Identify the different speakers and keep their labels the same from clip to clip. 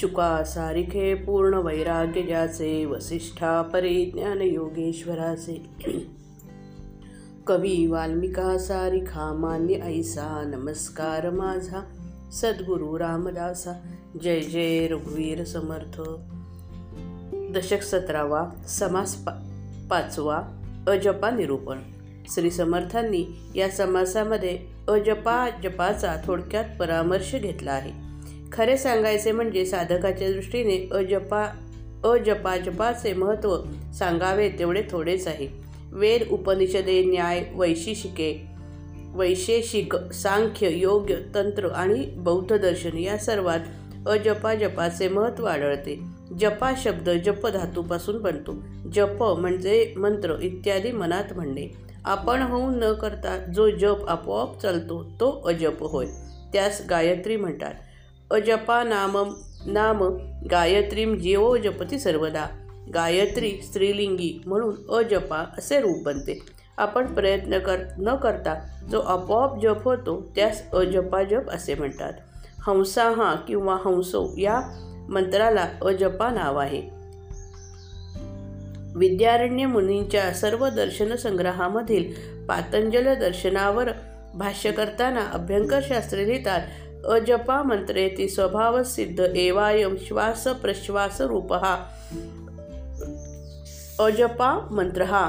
Speaker 1: शुका सारिखे पूर्ण वैराग्य ज्याचे वसिष्ठा परिज्ञान योगेश्वराचे। कवी वाल्मिका सारिखा मान्य ऐसा नमस्कार माझा सद्गुरु रामदासा जय जय रघुवीर समर्थ। दशक सतरावा समास पा पाचवा अजपा निरूपण। श्री समर्थांनी या समासामध्ये अजपा जपाचा थोडक्यात परामर्श घेतला आहे. खरे सांगायचे म्हणजे साधकाच्या दृष्टीने अजपा अजपा जपाचे महत्त्व सांगावे तेवढे थोडेच आहे. वेद उपनिषदे न्याय वैशिषिके वैशेषिक सांख्य योग्य तंत्र आणि बौद्ध दर्शन या सर्वात अजपा जपाचे महत्त्व आढळते. जपा शब्द जप धातूपासून बनतो. जप म्हणजे मंत्र इत्यादी मनात म्हणणे. आपण होऊन न करता जो जप आपोआप चालतो तो अजप होय. त्यास गायत्री म्हणतात. अजपा नाम नाम गायत्रीम म्हणजे जीवो जपती सर्वदा. गायत्री स्त्रीलिंगी म्हणून अजपा असे रूप बनते. आपण प्रयत्न कर न करता जो आपोआप जप होतो त्यास अजपा जप असे म्हणतात. हंसाहा किंवा हंसो या मंत्राला अजपा नाव आहे. विद्यारण्य मुनींच्या सर्व दर्शन संग्रहामधील पातंजल दर्शनावर भाष्य करताना अभ्यंकर शास्त्री लिहितात अजपा मंत्रे ती स्वभाव सिद्ध एवायम श्वास प्रश्वास रूप हा अजपा मंत्र हा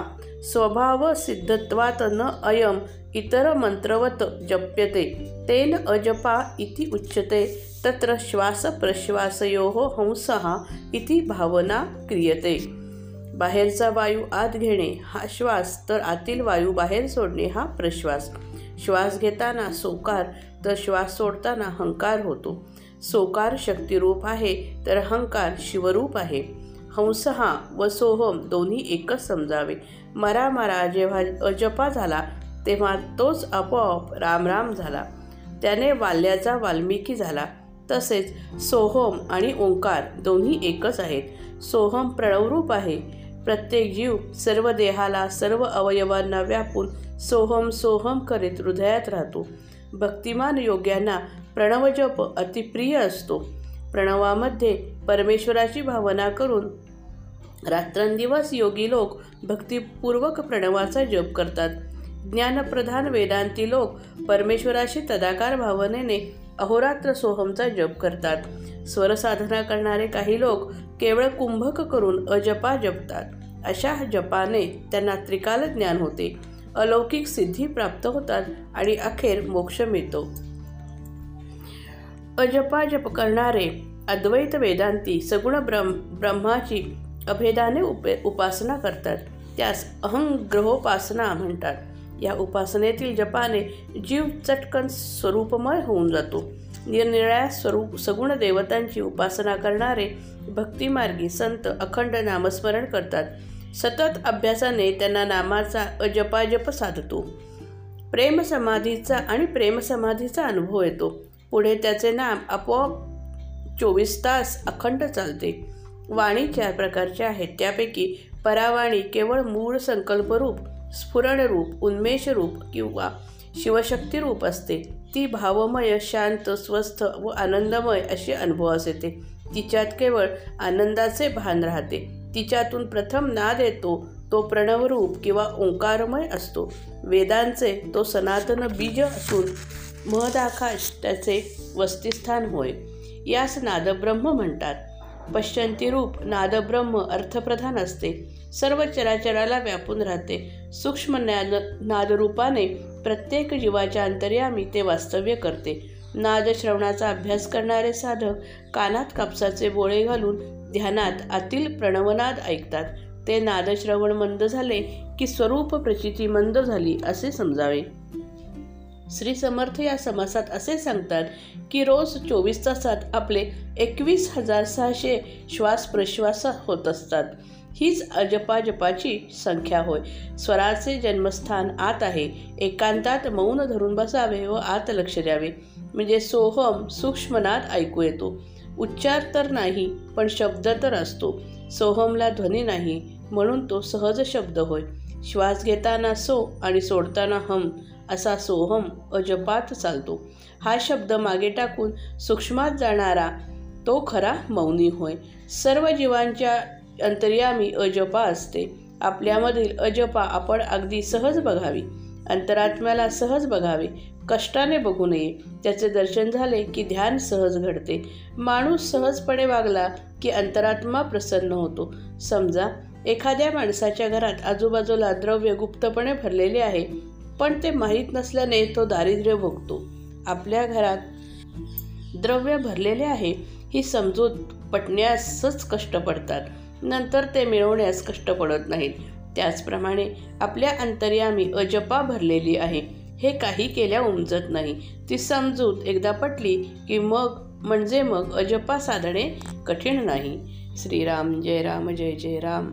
Speaker 1: स्वभाव सिद्धत्वात न अयम इतर मंत्रवत जप्यते। तेन अजपा इति उच्यते तत्र श्वास प्रश्वासयो हंसः इति भावना क्रियते। बाहेरचा वायू आत घेणे हा श्वास तर आतील वायू बाहेर सोडणे हा प्रश्वास। श्वास घेताना सोकार तर श्वास सोडताना हंकार होतो. सोकार शक्तिरूप आहे तर हंकार शिवरूप आहे. हंसहा व सोहम दोन्ही एकच समजावे. मरा मरा जेव्हा अजपा झाला तेव्हा तोच आपोआप रामराम झाला. त्याने वाल्याचा वाल्मिकी झाला. तसेच सोहम आणि ओंकार दोन्ही एकच आहेत. सोहम प्रणवरूप आहे. प्रत्येक जीव सर्व देहाला सर्व अवयवांना व्यापून सोहम सोहम करीत हृदयात राहतो. भक्तिमान योग्यांना प्रणवजप अतिप्रिय असतो. प्रणवामध्ये परमेश्वराची भावना करून रात्रंदिवस योगी लोक भक्तिपूर्वक प्रणवाचा जप करतात. ज्ञानप्रधान वेदांती लोक परमेश्वराशी तदाकार भावनेने अहोरात्र सोहमचा जप करतात. स्वरसाधना करणारे काही लोक केवळ कुंभक करून अजपा जपतात. अशा जपाने त्यांना त्रिकाल ज्ञान होते. अलौकिक सिद्धी प्राप्त होतात आणि अखेर मोक्ष मिळतो. अजपा जप करणारे अद्वैत वेदांती सगुण ब्रह्म ब्रह्माची अभेदाने उपे उपासना करतात. त्यास अहंग्रहोपासना म्हणतात. या उपासनेतील जपाने जीव चटकन स्वरूपमय होऊन जातो. निरनिराळ्या स्वरूप सगुण देवतांची उपासना करणारे भक्तिमार्गी संत अखंड नामस्मरण करतात. सतत अभ्यासाने त्यांना नामाचा अजपाजप साधतो. प्रेमसमाधीचा आणि प्रेमसमाधीचा अनुभव येतो. पुढे त्याचे नाम आपोआप चोवीस तास अखंड चालते. वाणी चार प्रकारच्या आहेत. त्यापैकी परावाणी केवळ मूळ संकल्परूप स्फुरणरूप उन्मेषरूप किंवा शिवशक्तीरूप असते. ती भावमय शांत स्वस्थ व आनंदमय असे अनुभवास येते. तिच्यात केवळ आनंदाचे भान राहते. तिच्यातून प्रथम नाद येतो तो प्रणवरूप किंवा ओंकारमय असतो. वेदांचे तो सनातन बीज असून महदाकाश त्याचे वस्तिस्थान होय. यास नादब्रह्म म्हणतात. पश्चंतीरूप नादब्रह्म अर्थप्रधान असते. सर्व चराचराला व्यापून राहते. सूक्ष्म नाद नादरूपाने प्रत्येक जीवाच्या अंतर्यामी ते वास्तव्य करते. नादश्रवणाचा अभ्यास करणारे साधक कानात कापसाचे बोळे घालून ध्यानात आतील प्रणवनाद ऐकतात. ते नादश्रवण मंद झाले की स्वरूप प्रचिती मंद झाली असे समजावे. श्री समर्थ या समासात असे सांगतात की रोज चोवीस तासात आपले एकवीस हजार सहाशे श्वास प्रश्वास होत असतात. हीच अजपाजपाची संख्या होय. स्वराचे जन्मस्थान आत आहे. एकांतात मौन धरून बसावे व आत लक्ष द्यावे. म्हणजे सोहम सूक्ष्मनाद ऐकू येतो. उच्चार तर नाही पण शब्द तर असतो. सोहमला ध्वनी नाही म्हणून तो सहज शब्द होय. श्वास घेताना सो आणि सोडताना हम असा सोहम अजपात चालतो. हा शब्द मागे टाकून सूक्ष्मात जाणारा तो खरा मौनी होय. सर्व जीवांच्या अंतर्यामी अजपा असते. आपल्यामधील अजपा आपण अगदी सहज बघावी. अंतरात्म्याला सहज बघावे. कष्टाने बघू नये. त्याचे दर्शन झाले की ध्यान सहज घडते. माणूस सहजपणे वागला की अंतरात्मा प्रसन्न होतो. समजा एखाद्या माणसाच्या घरात आजूबाजूला द्रव्य गुप्तपणे भरलेले आहे. पण ते माहीत नसल्याने तो दारिद्र्य भोगतो. आपल्या घरात द्रव्य भरलेले आहे ही समजूत पटण्यासच कष्ट पडतात. नंतर ते मिळवण्यास कष्ट पडत नाहीत. त्याचप्रमाणे आपल्या अंतर्यामी अजपा भरलेली आहे. हे काही केल्या उमजत नाही. ती समजूत एकदा पटली की मग म्हणजे मग अजपा साधणे कठीण नाही. श्रीराम जय राम जय जय राम.